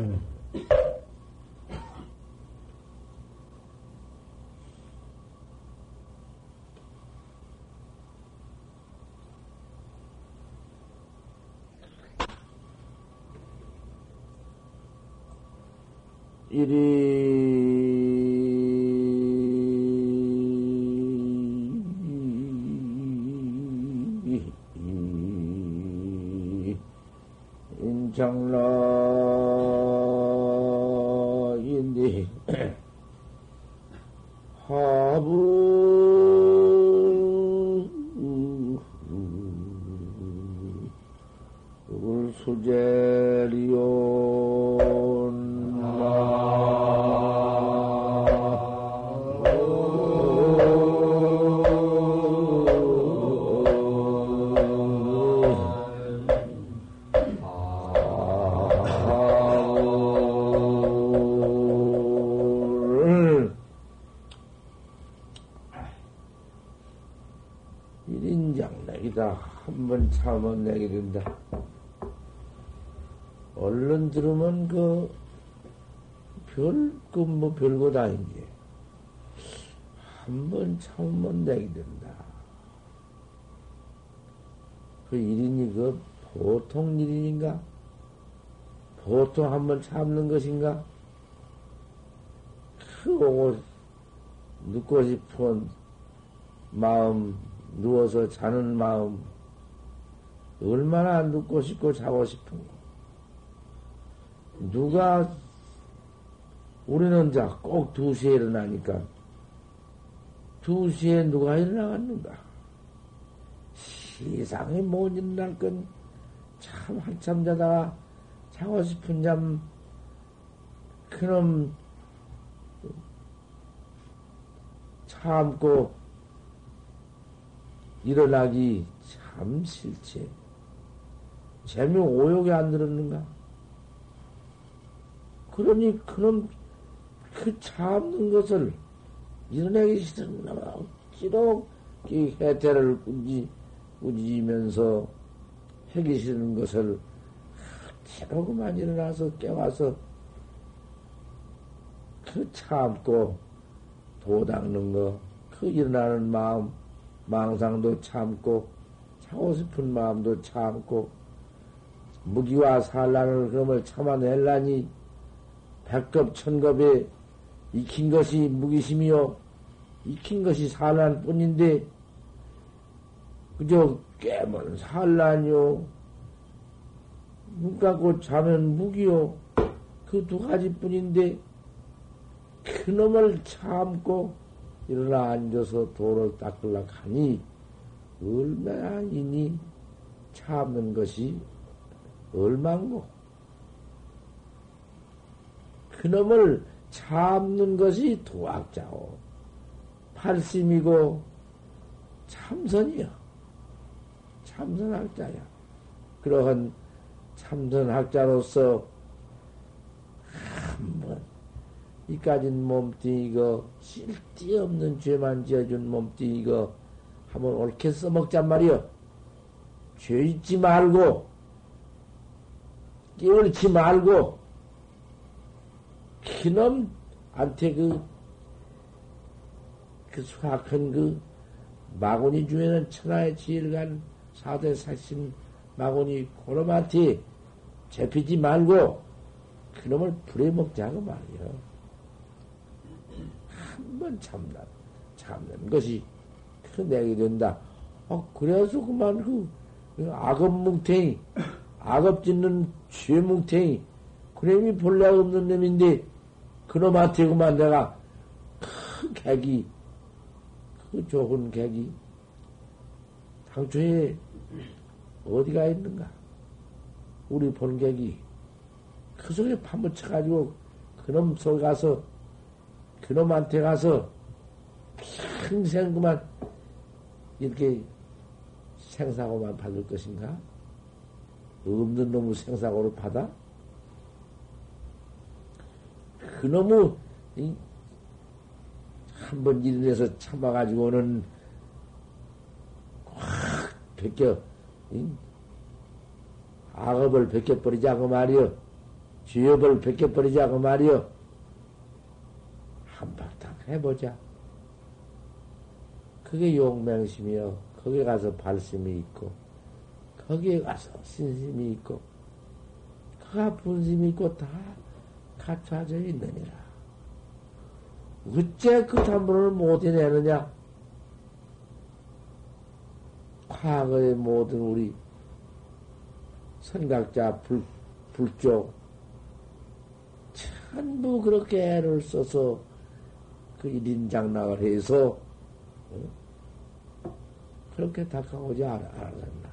음. 이리 참은 내게 된다. 얼른 들으면 그, 별, 그, 뭐, 별것 아닌 게. 한번 참으면 내게 된다. 그 일인이 그 보통 일인가? 보통 한번 참는 것인가? 그 오고 눕고 싶은 마음, 누워서 자는 마음, 얼마나 눕고 싶고 자고 싶은 거. 누가, 우리는 자, 꼭 2시에 일어나니까, 2시에 누가 일어나갔는가? 세상에 못 일어날 건, 참 한참 자다가, 자고 싶은 잠, 그놈, 참고, 일어나기 참 싫지. 재미 오욕이 안 들었는가? 그러니 그놈 그 참는 것을 이뤄내기 싫은 놈아 억지로 이 해태를 꾸지, 꾸지면서 하기 싫은 것을 억지로 그만 일어나서 깨워서 그 참고 도 닦는 거, 그 일어나는 마음, 망상도 참고, 자고 싶은 마음도 참고, 무기와 산란을 그럼을 참아낼라니 백급 천급에 익힌 것이 무기심이요. 익힌 것이 산란 뿐인데 그저 깨면 산란이요. 눈 감고 자면 무기요. 그 두 가지 뿐인데 그놈을 참고 일어나 앉아서 도를 닦으려 하니 얼마나 이니 참는 것이 얼망고 그놈을 참는 것이 도학자오. 팔심이고 참선이요. 참선학자야. 그러한 참선학자로서 한번 이까진 몸띠 이거 쓸데없는 죄만 지어준 몸띠 이거 한번 옳게 써먹잔 말이여. 죄 잊지 말고 깨울지 말고 그놈한테 그, 그 수학한 그 마구니 중에는 천하의 지혜를 간 사대 사신 마구니 그놈한테 잡히지 말고 그놈을 부려먹자고 말이요. 한번 참나, 참는 것이 그 내게 된다. 어, 그래서 그만 그, 그 악업 뭉탱이, 악업 짓는 죄뭉탱이, 그놈이 본래 없는 놈인데, 그놈한테 그만 내가 큰 객이, 그 좋은 객이, 당초에 어디가 있는가? 우리 본객이 그 속에 파묻혀가지고 그놈 속에 가서, 그놈한테 가서 평생 그만 이렇게 생사고만 받을 것인가? 없는 놈의 생사고를 받아? 그놈의 한 번 일어나서 참아가지고는 확 벗겨, 악업을 벗겨버리자고 말이여. 죄업을 벗겨버리자고 말이여. 한바탕 해보자. 그게 용맹심이여. 거기에 가서 발심이 있고, 거기에 가서 신심이 있고, 그가 분심이 있고 다 갖춰져 있느니라. 어째 그 탐문을 못 해내느냐? 과거의 모든 우리 선각자 불, 불쪽 전부 그렇게 애를 써서 그 일인 장락을 해서 어? 그렇게 닦아오지 않았나.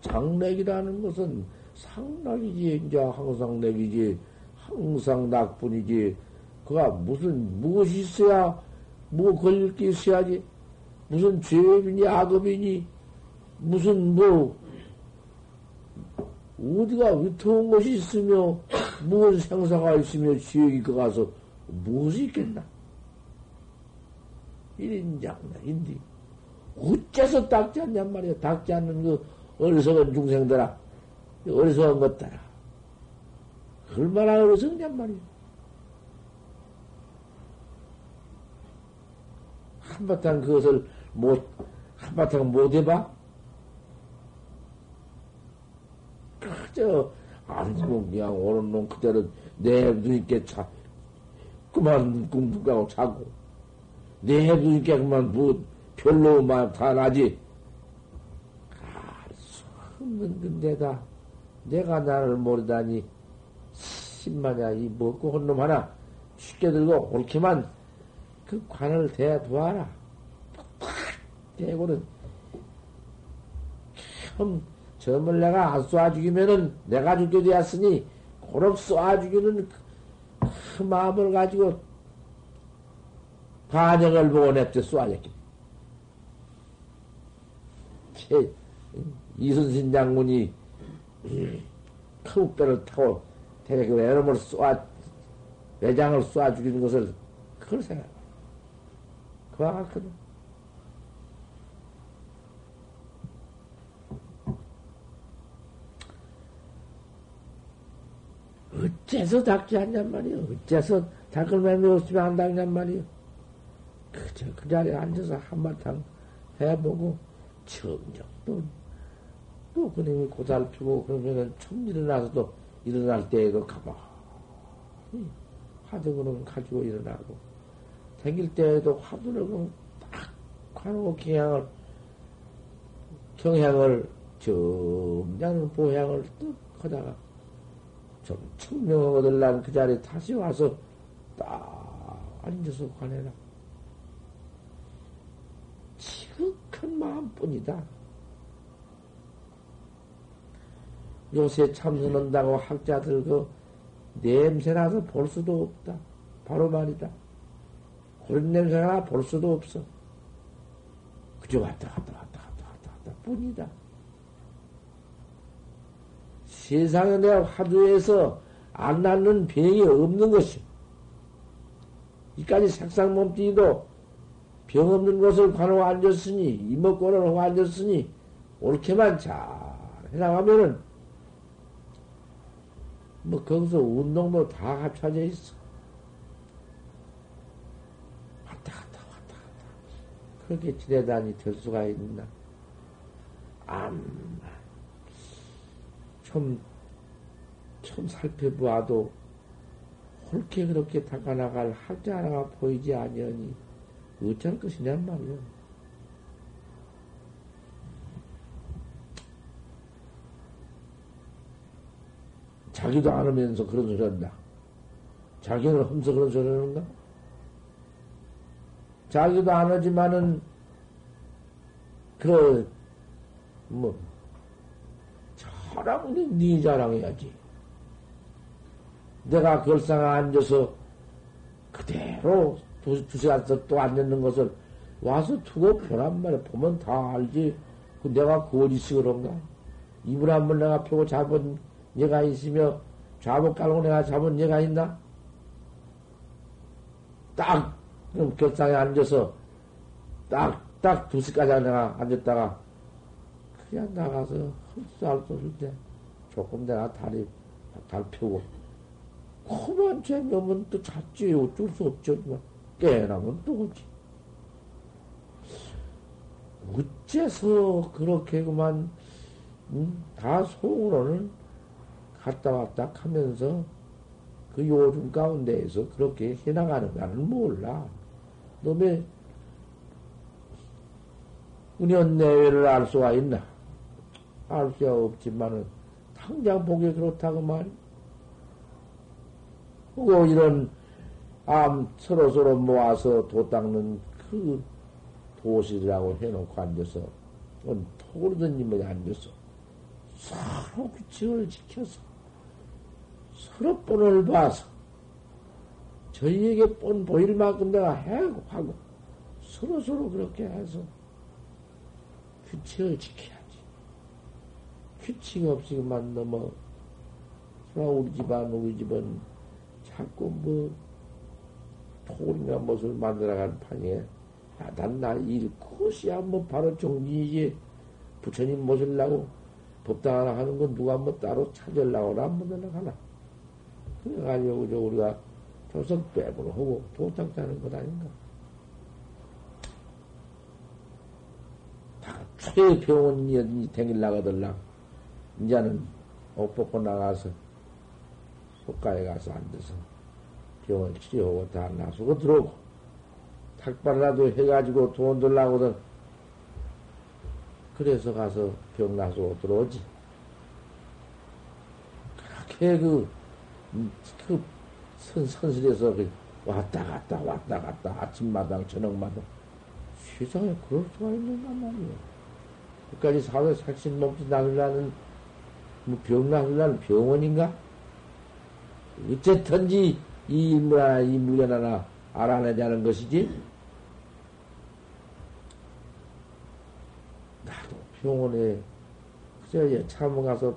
장렉이라는 것은 상락이지, 이제 항상 렉이지, 항상 낙뿐이지. 그가 무슨, 무엇이 있어야, 뭐 걸릴 게 있어야지. 무슨 죄업이니, 악업이니, 무슨 뭐, 어디가 위태운 것이 있으며, 무슨 생사가 있으며, 지역이 그 가서 무엇이 있겠나? 일인장락인데. 어째서 닦지 않냔 말이야. 닦지 않는 그 어리석은 중생들아. 어리석은 것들아. 얼마나 어리석냔 말이야. 한바탕 그것을 못, 한바탕 못 해봐? 그저, 아니고 그냥 오는 놈 그대로 내 눈있게 차, 그만 꿈꾸고 자고, 내 눈있게 그만 뭐, 별로 다 나지. 알수 없는 근데다 내가 나를 모르다니 십만야 이 먹고 혼놈 하나 쉽게 들고 옳게만 그 관을 대두어라. 팍 대고는 참 점을 내가 안 쏴 죽이면은 내가 죽게 되었으니 고럭 쏴 죽이는 그, 그 마음을 가지고 반영을 보고 냅대 쏴야겠 이순신 장군이 큰 배를 타고 대개 그 애놈을 쏴, 외장을 쏴 죽이는 것을 그걸 생각해. 그와 같거든. 어째서 닦지 않냔 말이요. 어째서 맴이 없으면 안 닦냔 말이요. 그저 그 자리에 앉아서 한바탕 해보고 점점 또, 또 그놈이 고달피고 그러면은 좀 일어나서도 일어날 때에도 가만히 화두그는 가지고 일어나고 생길 때에도 화두를 딱 관고 경향을 경향을 점잖은 보향을 뚝 하다가 좀 얻으려면 그 자리에 다시 와서 딱 앉아서 관해라. 마음뿐이다. 요새 참선한다고 학자들 그 냄새나서 볼 수도 없다. 바로 말이다. 그런 냄새나 볼 수도 없어. 그저 왔다 갔다 왔다 갔다 왔다 갔다 뿐이다. 세상에 내 화두에서 안 낫는 병이 없는 것이. 이까지 색상 몸뚱이도 병 없는 곳을 관하고 앉았으니, 이목권을 하고 앉았으니, 옳게만 잘 해나가면은, 뭐, 거기서 운동도 다 합쳐져 있어. 왔다 갔다 왔다 갔다. 그렇게 지내다니 될 수가 있나? 안, 좀, 좀 살펴보아도, 홀게 그렇게 닦아나갈 학자 하나가 보이지 아니하니, 어쩔 것이냔 말이오. 자기도 안 하면서 그런 소리 한다. 자기는 하면서 그런 소리 하는가? 자기도 안 하지만은, 그, 뭐, 자랑, 네 자랑해야지. 내가 걸상에 앉아서 그대로 두, 두 시간 또 앉는 것을 와서 두고 보란 말이야. 보면 다 알지. 그 내가 그 어디서 그런가? 이불 한번 내가 펴고 잡은 얘가 있으며 잡은 깔고 내가 잡은 얘가 있나? 딱, 그럼 격상에 앉아서 딱, 딱 두 시까지 내가 앉았다가 그냥 나가서 헛살 쏘을 때 조금 내가 다리, 달 펴고, 그만 재미없으면 또 잤지. 어쩔 수 없죠. 뭐. 깨나면 또 오지. 어째서 그렇게 그만, 음, 다 속으로는 갔다 왔다 하면서 그 요즘 가운데에서 그렇게 해나가는가는 몰라. 너의 은연 내외를 알 수가 있나? 알 수가 없지만은, 당장 보기 그렇다고 말이. 그리고 이런, 암, 서로 서로 모아서 도 닦는 그 도실이라고 해놓고 앉아서, 토르든님에 앉아서, 서로 규칙을 지켜서, 서로 뻔을 봐서, 저희에게 뻔 보일 만큼 내가 해고 하고, 서로 서로 그렇게 해서, 규칙을 지켜야지. 규칙 없이 그만 넘어. 우리 집안, 우리 집은 자꾸 뭐, 못을 만들어가는 판이에, 야, 난나 일, 그것이야, 뭐, 바로 정리이지. 부처님 모실라고 법당 하나 하는 건 누가 뭐 따로 찾으려고 한번 연락하나. 그래가지고, 저, 우리가 조석 빼고 하고 도착자는 것 아닌가. 최병원이 댕길 나가들라. 이제는 옷 벗고 나가서 속가에 가서 앉아서 병원 치료하고 다 나서고 들어오고 탁발이라도 해가지고 돈 들라고든 그래서 가서 병 나서 들어오지. 그렇게 그, 그 선, 선실에서 그 왔다 갔다 왔다 갔다 아침마당 저녁마당 세상에 그럴 수가 있는단 말이야. 끝까지 사회 살신 먹지 나으려는, 뭐병 나으려는 병원인가? 어쨌든지 이 인물 하나, 이 물건 하나 알아내자는 것이지. 나도 병원에, 그저 참아 가서,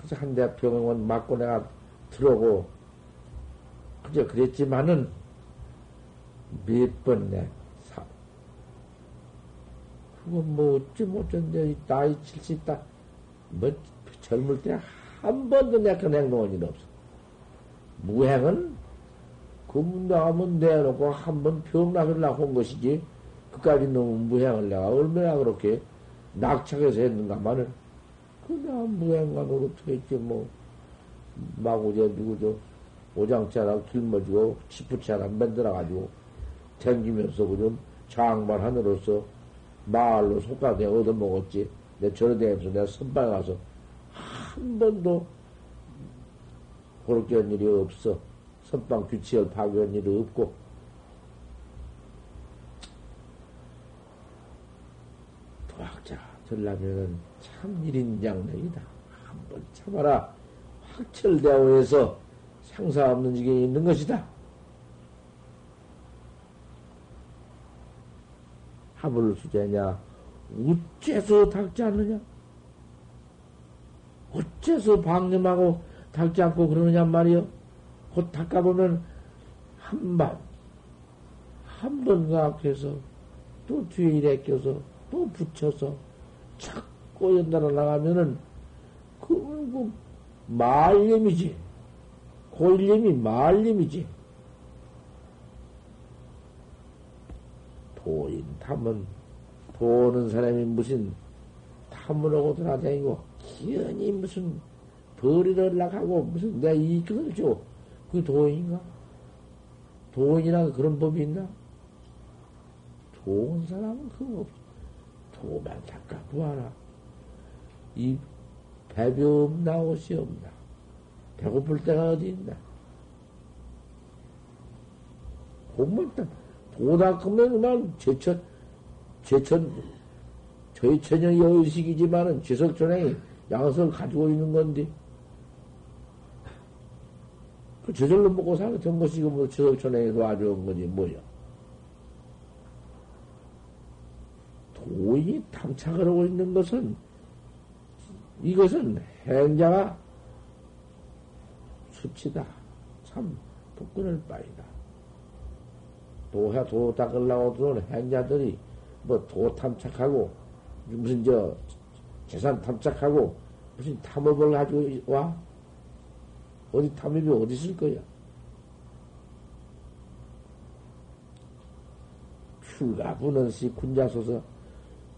그저 한 대 병원 맞고 내가 들어오고, 그저 그랬지만은, 몇 번 내, 그건 뭐 어찌 못했는데 나이 70다 뭐 젊을 때 한 번도 내가 그런 행동한 일 없어. 무행은 그 나하면 내놓고 한번 병나으려고 한 것이지. 그까지 너무 무행을 내가 얼마나 그렇게 낙착해서 했는가마는 그 내가 무행감을 어떻게 했지 뭐 마구 저 누구 저 오장치 하나 길머지고 치푸치 하나 만들어가지고 댕기면서 그좀 장발 하늘로서 말로 속가 내가 얻어먹었지. 내 저러대면서 내가 선방 가서 한 번도 그렇게 한 일이 없어. 선방 규칙을 파괴한 일이 없고. 도학자 들라면은 참 일인장력이다. 한번 참아라. 확철대오에서 상사 없는 지경이 있는 것이다. 하물 수제냐? 어째서 닦지 않느냐? 어째서 방념하고 닦지 않고 그러느냐 말이요? 곧 닦아보면 한 번, 한 번 가악해서 또 뒤에 이래 껴서 또 붙여서 자꾸 연달아 나가면은 그건 그 말념이지. 고일념이 말념이지. 도인 탐은 도는 사람이 무슨 탐을 하고 돌아다니고 기연이 무슨 벌이를 나가고 무슨 내 이익을 줘. 그 도인인가? 도인이라 그런 법이 있나? 좋은 사람은 그거 없어. 도만 닦아 구하라. 이 배비 없나 옷이 없나? 배고플 때가 어디 있나? 도다 크면 그만 제천, 제천, 저희 천연이 의식이지만은 지석천에 양석을 가지고 있는 건데, 그 저절로 먹고 된 것이 뭐 지석천에 도와준 거지, 뭐야. 도인이 탐착을 하고 있는 것은, 이것은 행자가 수치다. 참 부끄러울 바이다. 도해 도 닦으려고 들어온 행자들이 뭐 도 탐착하고 무슨 저 재산 탐착하고 무슨 탐업을 가지고 와? 어디 탐입이 어디 있을 거야? 출가 분원시 군자 소서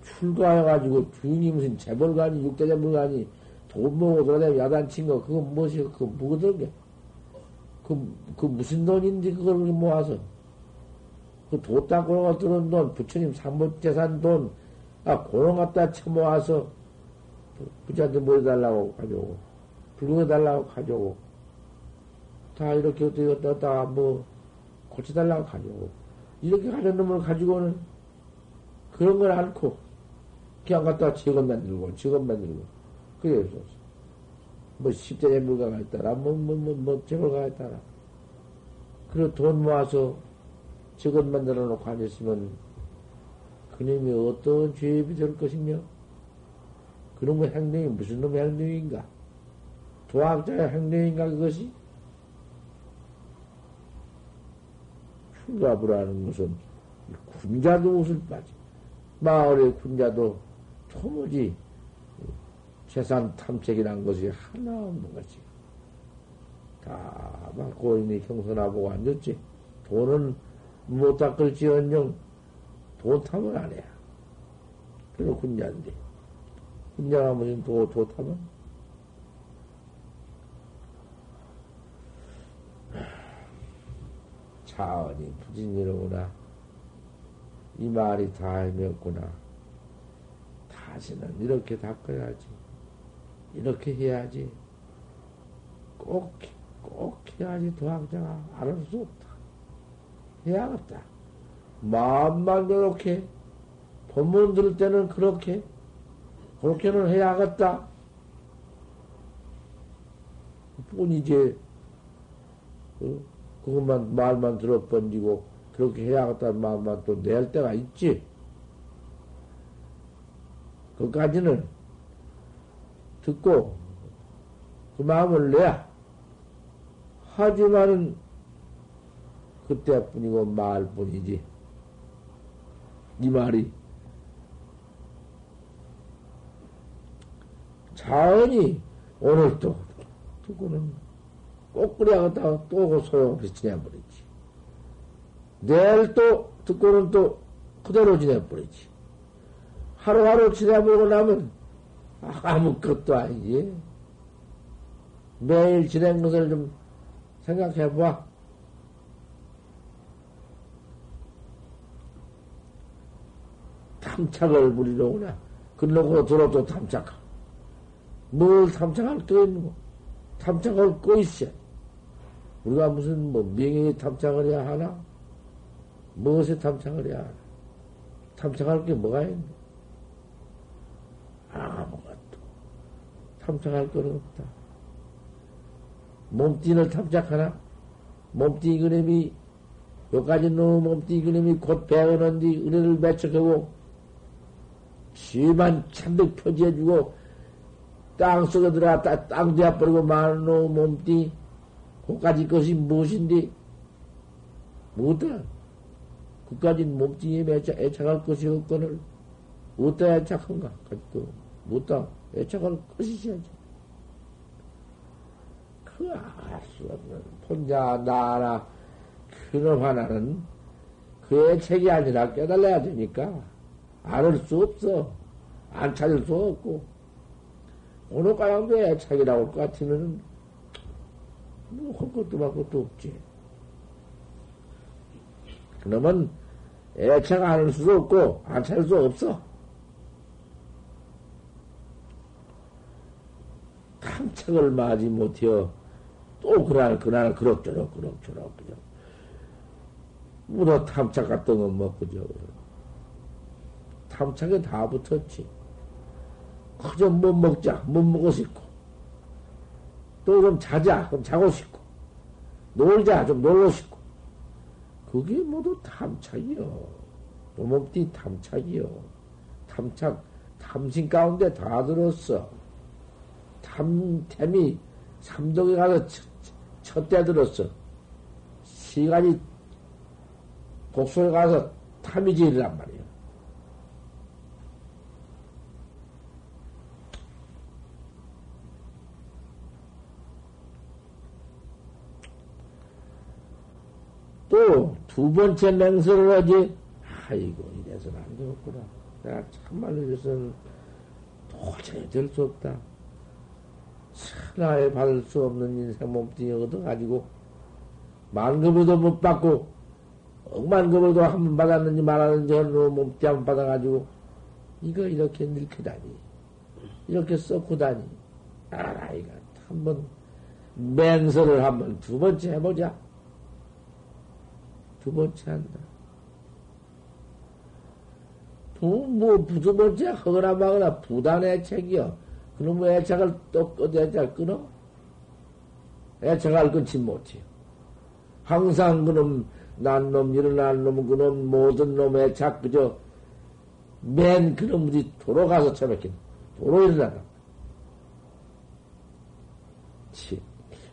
출가해가지고 주인이 무슨 재벌관이 육대재벌관이 돈 모으고 돌아다니고 야단친 거 그거 무엇이 그거 뭐거든 게 그, 그 무슨 돈인데 그걸 모아서. 그 도 닦고 들은 돈 부처님 삼무재산 돈 아, 고런 갖다 쳐모아서 부자한테 뭐 해달라고 가져오고 불공해달라고 가져오고 다 이렇게 어떻게 어다 뭐 고쳐달라고 가져오고 이렇게 하는 놈을 가지고는 그런 걸 않고 그냥 갖다 직업 만들고 직업 만들고. 그래서. 뭐 십대의 물가가 있다라 뭐 뭐 뭐 뭐 재벌가가 있다라. 그리고 돈 모아서 직업 만들어 놓고 앉았으면 그놈이 어떤 죄업이 될 것이며 그놈의 행동이 무슨 놈의 행동인가? 도학자의 행동인가 그것이 출가부라는 것은 군자도 옷을 빠지 마을의 군자도 토무지 재산 탐색이란 것이 하나 없는 거지. 다 막 고인이 경선하고 앉았지. 돈은 못 닦을지언정 돈 탐을 안 해야. 그래 군자인데. 군자가 무슨 도, 도 탐은? 차원이 부진이로구나. 이 말이 다 헤맸구나. 다시는 이렇게 닦아야지. 이렇게 해야지. 꼭, 꼭 해야지 도학자가 알을 수 없다. 해야겠다. 마음만 그렇게, 본문 들을 때는 그렇게, 그렇게는 해야겠다. 뿐이지, 어? 그것만, 말만 들어 번지고, 그렇게 해야겠다는 마음만 또 낼 때가 있지. 그까지는 듣고 그 마음을 내야. 하지만은 그때뿐이고 말뿐이지. 이 말이 자연히 오늘 또 듣고는 꼭 그래야겠다 또 소용없이 지내버리지. 내일 또 듣고는 또 그대로 지내버리지. 하루하루 지내버리고 나면 아무것도 아니지. 매일 지낸 것을 좀 생각해 봐. 탐착을 부리려구나. 그러고 들어도 탐착하. 뭘 탐착할 거 있는 거? 탐착할 거 있어. 우리가 무슨 뭐 명예에 탐착을 해야 하나? 무엇에 탐착을 해야 하나? 탐착할 게 뭐가 있는 아무것도 탐착할 거는 없다. 몸뚱이를 탐착하나? 몸뚱이 그림이 여기까지 놓은 몸뚱이 그림이 곧 배우는 뒤 은혜를 맺혀가고 지만 찬득 표지해주고 땅 속에 들어갔다 땅 뒤아버리고 말은 놓은 몸뚱이 그까지 것이 무엇인데 뭐다? 그까지 몸뚱이에 애착할 것이 없거늘 어디다 애착한가? 가지고 못다 애착할 것이셔야지. 그 알 수 없는 혼자 나나 그놈 하나는 그 애착이 아니라 깨달아야 되니까 알수 없어. 안 찾을 수 없고. 오늘 가양도 애착이라고 할 것 같으면은 뭐할 것도 말 것도 없지. 그러면 애착 안할 수도 없고 안 찾을 수 없어. 탐착을 맞이 못해요. 또 그날, 그날, 그럭저럭, 그럭저럭, 그냥. 묻어 탐착 같은 건 뭐, 그저. 탐착에 다 붙었지. 그저 못 먹자, 못 먹고 싶고. 또 좀 자자, 그럼 자고 싶고. 놀자, 좀 놀고 싶고. 그게 모두 탐착이요. 몸없디 탐착이요. 탐착, 탐심 가운데 다 들었어. 탐템이 삼동에 가서 첫때 들었어. 시간이 곡소에 가서 탐이 지이란 말이야. 그래가지고 두 번째 맹설을 하지. 아이고, 이래서는 안 되겠구나. 내가 참말로 이래서는 도저히 될 수 없다. 천하에 받을 수 없는 인생 몸뚱이 얻어가지고, 만급에도 못 받고, 억만급에도 한 번 받았는지 말았는지 어느 몸뚱이 한 번 받아가지고, 이거 이렇게 늙히다니. 이렇게 썩고다니. 아, 이가 한번 맹설을 한번 두 번째 해보자. 두 번째 한다. 두, 뭐, 두 번째 하거나 마거나 부단 애착이여. 그놈의 뭐 애착을 또, 또 애착 끊어? 애착을 끊지 못해요. 항상 그놈, 난 놈, 일어난 놈, 그놈, 모든 놈의 애착, 그저, 맨 그놈들이 도로 가서 처박힌, 도로 일어나다. 치,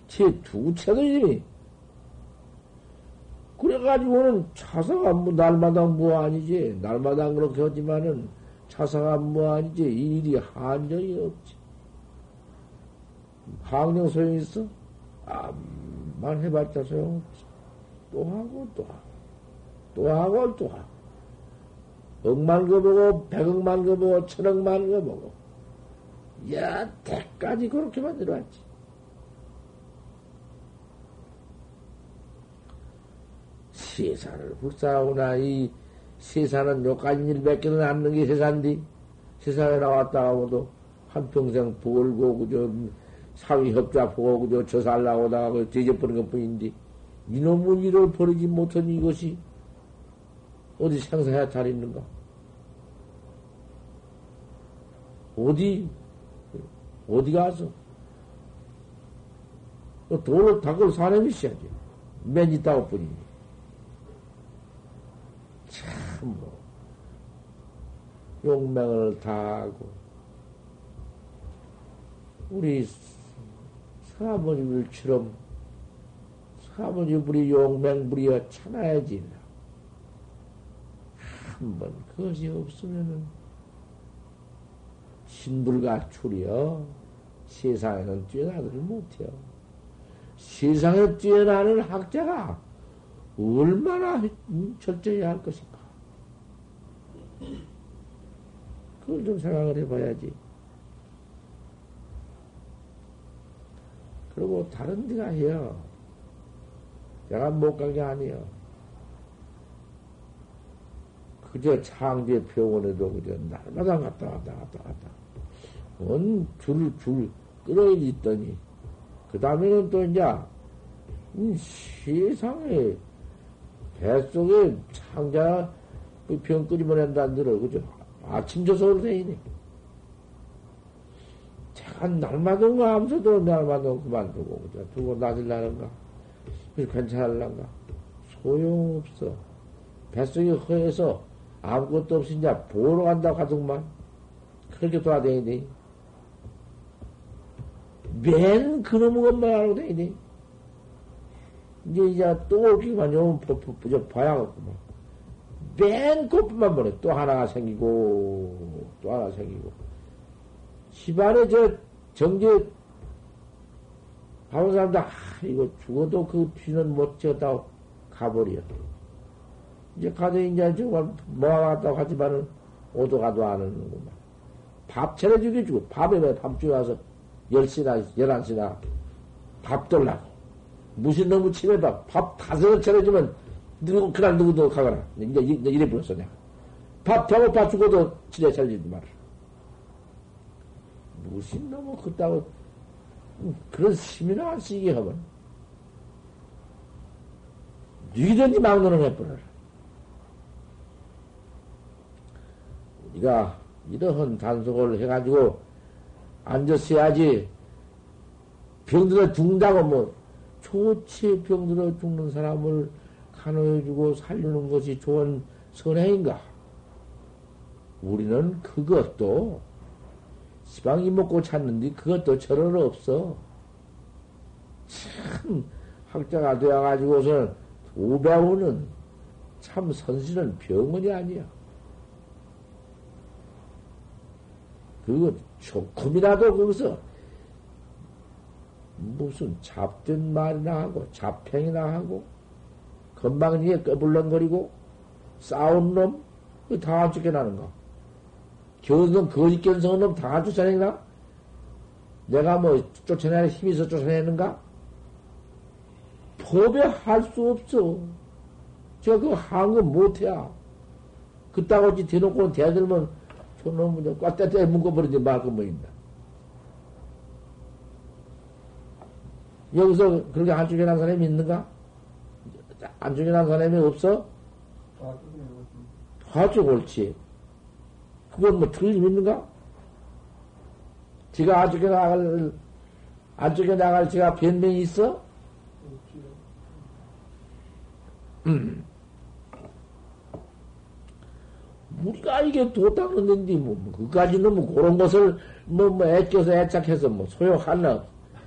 치, 두채도 그래가지고는 차사가 뭐 날마다 뭐 아니지. 날마다 그렇게 하지만은 차사가 뭐 아니지. 일이 한정이 없지. 항정 소용 있어? 암만 해봤자 소용없지. 또 하고 또 하고 또 하고 또 하고 억만 거 보고 백억만 거 보고 천억만 거 보고 여태까지 그렇게 만들어왔지. 세상을 불사하구나. 이 세상은 요까지 일밖에는 않는 게 세상디. 세상에 나왔다 하고도 한평생 벌고, 그저, 사위 협자 보고, 그저, 저 살라고 나가고 뒤져버린 것 뿐인데, 이놈의 일을 버리지 못한 이것이 어디 생사에 잘 있는가? 어디, 어디 가서? 돈을 닦을 사람이 있어야지. 맨 있다고 뿐이니. 참, 뭐, 용맹을 다하고, 우리 사모님들처럼 사모님 우리 용맹 부리어 참아야지. 한 번 그것이 없으면은 신불가 출이여 세상에는 뛰어나들 못해요. 세상에 뛰어나는 학자가 얼마나 철저히 할 것인가. 그걸 좀 생각을 해봐야지. 그리고 다른 데가 해요. 내가 못 간 게 아니요. 그저 창제 병원에도 그저 날마다 갔다 갔다 갔다 갔다. 온 줄, 줄, 끌어야 있더니, 그 다음에는 또 이제, 세상에 뱃속에 창자 그 병 끓이면 한다는 들어, 그죠? 아침 조서로 되이네. 제가 날마다 거 하면서도 날마다 그만두고, 그죠? 두고 놔둘라는가? 괜찮을란가? 소용없어. 뱃속이 허해서 아무것도 없이 이제 보러 간다고 하더만. 그렇게 돌아다니니. 맨 그놈의 것만 하고 다니니. 이제, 이제 또 오기만 요, 봐야겠구만. 맨 그것만 보네. 또 하나가 생기고, 또 하나 생기고. 집안에 저 정제, 하는 사람들, 아, 이거 죽어도 그 피는 못 지었다 가버려. 이제 가서 이제 정말 모아갔다고 하지만은 오도 가도 안 하는구만. 밥 차려주게 주고, 밥에 왜밥 주고 와서 10시나, 11시나 밥 돌라고. 무슨 너무 침해밥. 밥 다섯 차려주면 누구, 그날 누구도 가거나. 이제, 이제 이래 불렀어, 내가. 밥 배고파 죽어도 지내 차려주지 말아. 무슨 너무 그따고, 그런 심이나 안 쓰게 하면. 누구든지 막노는 해버려라. 우리가 이러한 단속을 해가지고 앉았어야지. 병들어 죽는다고 뭐, 좋지 병들어 죽는 사람을 간호해주고 살리는 것이 좋은 선행인가? 우리는 그것도 지방이 먹고 찾는데 그것도 저럴 없어. 참 학자가 되어가지고서는 오배우는 참 선실은 병원이 아니야. 그거 조금이라도 거기서 무슨 잡된 말이나 하고 잡팽이나 하고 건방지게 꺼불렁거리고 싸운 놈, 그다 쫓겨나는가? 견성, 거짓 견성한 놈다 쫓아내나? 내가 뭐 쫓아내는 힘이 있어 쫓아내는가? 법에 할 수 없어. 제가 그거 한거 못해야. 그따구지 대놓고 대들면 저놈은 꽉따뜻하게 묶어버리지 말고 뭐 있나. 여기서 그렇게 안쪽에 난 사람이 있는가? 안쪽에난 사람이 없어? 화쪽 옳지. 그건 뭐 틀림 있는가? 지가 안쪽에 나갈, 안쪽에 나갈 지가 변명이 있어? 음. 우리가 이게 도 닦는데, 뭐, 뭐, 그까지는 뭐, 그런 것을, 뭐, 뭐, 애껴서 애착해서, 뭐, 소용하나.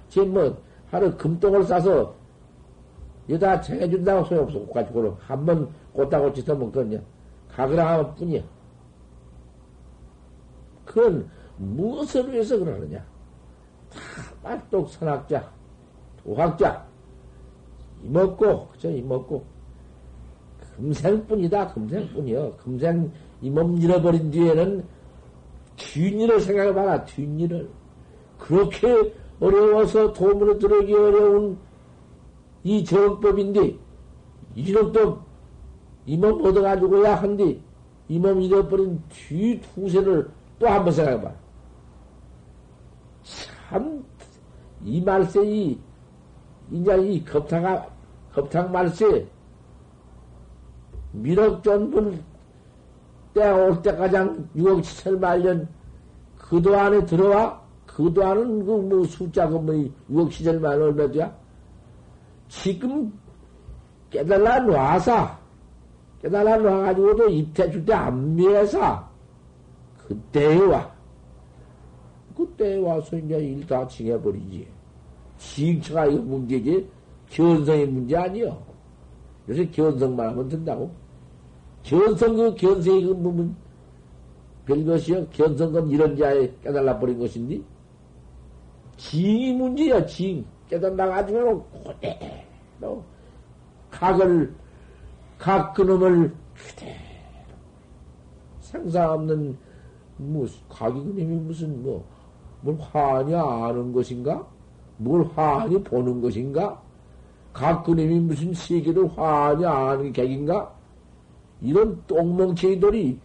지 뭐, 하루 금똥을 싸서, 여다 쟁해준다고 소용없어. 그까지 그럼. 한번 꽃다고 그냥, 가그라 하면 뿐이야. 그건 무엇을 위해서 그러느냐? 다 말뚝 선학자, 도학자, 이먹고, 그저 이먹고, 금생뿐이다, 금생뿐이요. 금생 이 몸 잃어버린 뒤에는 뒷일을 생각해봐라, 뒷일을. 그렇게 어려워서 도문에 들어오기 어려운 이 정법인데, 이런 또이 몸 얻어가지고야 한디, 이 몸 잃어버린 뒤 투세를 또 한 번 생각해봐. 참, 이 말세, 이, 이제 이 겁탕아, 겁탕 말세, 미륵전분 때올 때까지 6억 7천 말년 그도 안에 들어와? 그도 안은 그뭐 숫자가 뭐 6억 7천 말 얼마야? 지금 깨달라 놔사 깨달라 놔가지고도 입태줄 때 안 미해서 그때에 와. 그때에 와서 이제 일 다 징해버리지. 징처가 이거 문제지. 견성의 문제 아니요. 요새 견성만 하면 된다고. 견성 그 견성이 그 부분 별것이요. 견성건 이런 자에 깨달아 버린 것인데 징이 문제야. 징 깨달아 가지고 그대로 각을 각 그놈을 그대로 생사 없는 뭐 각이 그놈이 무슨 뭐 뭘 환히 아는 것인가? 뭘 환히 보는 것인가? 각 그놈이 무슨 세계를 환히 아는 객인가? 이런 똥멍청이들이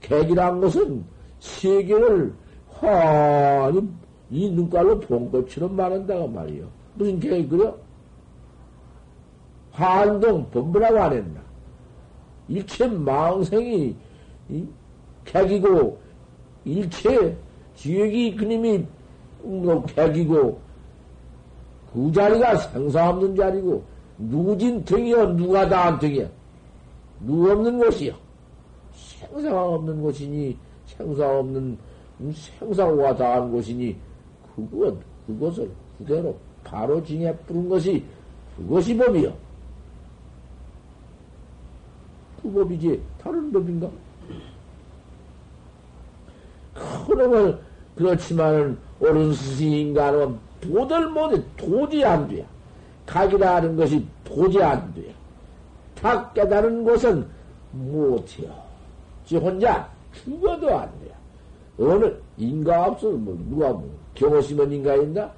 객이란 것은 세계를 환히 이 눈깔로 본 것처럼 말한다고 말이요. 무슨 객이 그려? 환동 범부라고 안 했나? 일체 망생이 객이고 일체 지역이 그님이 뭐 객이고 그 자리가 생사 없는 자리고 누진 등이여 누가 다한 등이야 누 없는 곳이요. 생사가 없는 곳이니, 생사 없는, 생사가 다한 곳이니, 그것, 그것을 그대로 바로 징해 뿌린 것이, 그것이 법이요. 그 법이지, 다른 법인가? 그놈을, 그렇지만은, 옳은 스승인가는 도들 못해, 도저히 안 돼. 각이라 하는 것이 도저히 안 돼. 다 깨달은 것은 못해요. 지 혼자 죽어도 안 돼요. 어느 인가 없어 뭐 누가 뭐 경호심은 인가 있나?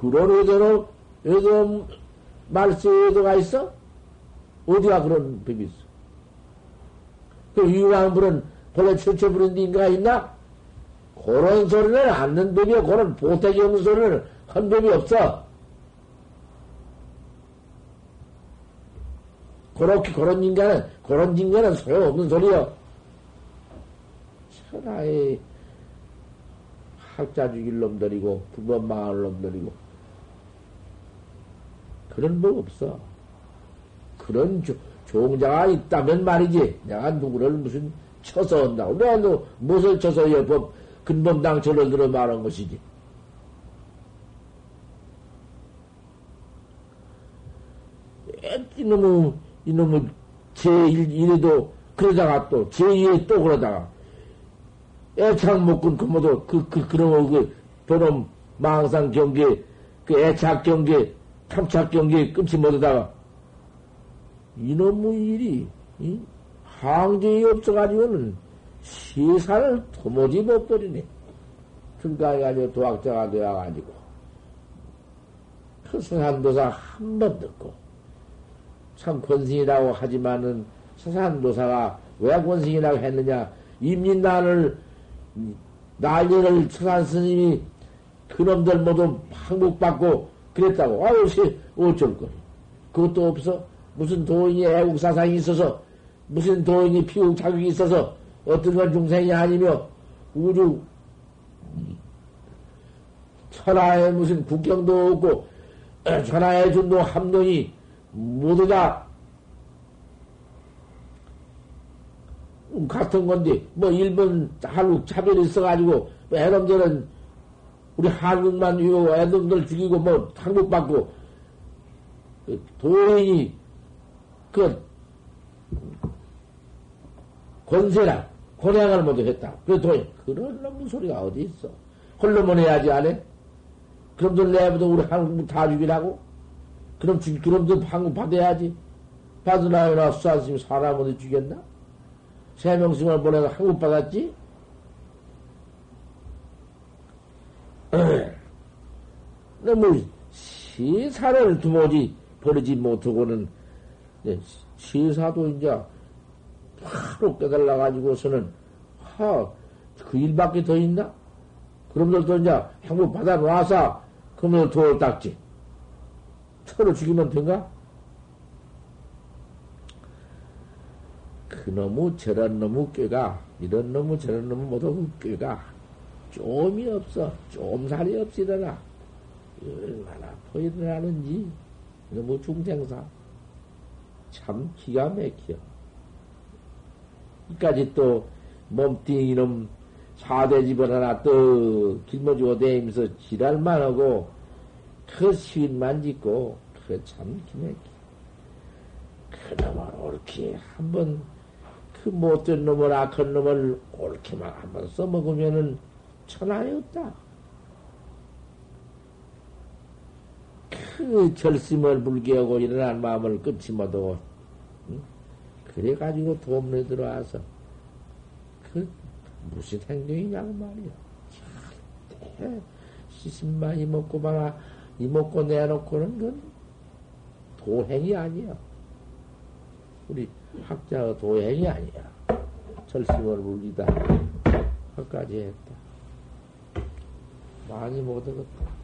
그런 의도로 의도 말세 의도가 있어? 어디가 그런 법이 있어? 그 유황불은 본래 최초 부른 인가 있나? 그런 소리는 않는 법이야. 그런 보태기 없는 소리는 한 법이 없어. 그렇게 그런 인간은 그런 인간은 소용없는 소리요. 천하의 학자 죽일 놈들이고 부모 망할 놈들이고 그런 법 없어. 그런 조, 종자가 있다면 말이지. 내가 누구를 무슨 쳐서 온다고. 내가 너 무엇을 쳐서 여법 근본당 절을 들어 말한 것이지. 이놈의 이놈의 제1, 이래도 그러다가 또 제2에 또 그러다가 애착 못군 그모도 그, 그, 그놈의 그 도놈 망상 경계 그 애착 경계 탐착 경계 끊지 못하다가 이놈의 일이, 이? 항쟁이 없어가지고는 시사를 도무지 못 버리네. 불가해가지고 도학자가 되어가지고. 그 서산도사 한 번 듣고, 참 권승이라고 하지만은 서산도사가 왜 권승이라고 했느냐? 임진난을, 난리를 서산 스님이 그놈들 모두 항복받고 그랬다고. 아유, 어쩔 거니. 그것도 없어? 무슨 도인이 애국사상이 있어서, 무슨 도인이 피국 자격이 있어서, 어떤 건 중생이 아니며, 우주, 천하에 무슨 국경도 없고, 천하의 준도 함론이 모두 다 같은 건데, 뭐, 일본, 한국 차별이 있어가지고, 뭐 애놈들은 우리 한국만 이거 애놈들 죽이고, 뭐, 한국 받고, 그 도인이, 그, 권세라, 권양을 모두 했다. 그 도인, 그런 놈의 소리가 어디 있어? 홀로만 해야지, 안 해? 그럼들 내부터 우리 한국 다 죽이라고? 그럼 죽, 그럼들 한국 받아야지. 받으나요나 수산스님 사람 어디 죽였나? 세 명씩을 보내서 한국 받았지? 너무 시사를 두모지 버리지 못하고는 네, 시사도 이제 바로 깨달아 가지고서는 하, 그 일밖에 더 있나? 그럼들도 이제 한국 받아 놔서 그러면 돌을 닦지. 서로 죽이면 된가? 그놈의 저런 놈의 꾀가, 이런 놈의 저런 놈의 모두 꾀가 좀이 없어. 좀살이 일어나. 얼마나 포일어나는지. 너무 중생사. 참 기가 막혀. 이까지 또 몸뚱이 이놈 사대 집을 하나 또 길모지고 다니면서 지랄만 하고 그 시인만 짓고 그 참 기막혀. 그놈을 옳게 한번 그 못된 놈을 악한 놈을 옳게만 한번 써먹으면은 천하에 없다. 그 결심을 불개하고 일어난 마음을 끊지 못하고, 응? 그래가지고 도움에 들어와서, 그, 무슨 행동이냐고 말이야. 시신만 이먹고 봐라, 이먹고 내놓고는 건 도행이 아니야. 우리 학자의 도행이 아니야. 절심을 물리다. 까지 했다. 많이 못 얻었다.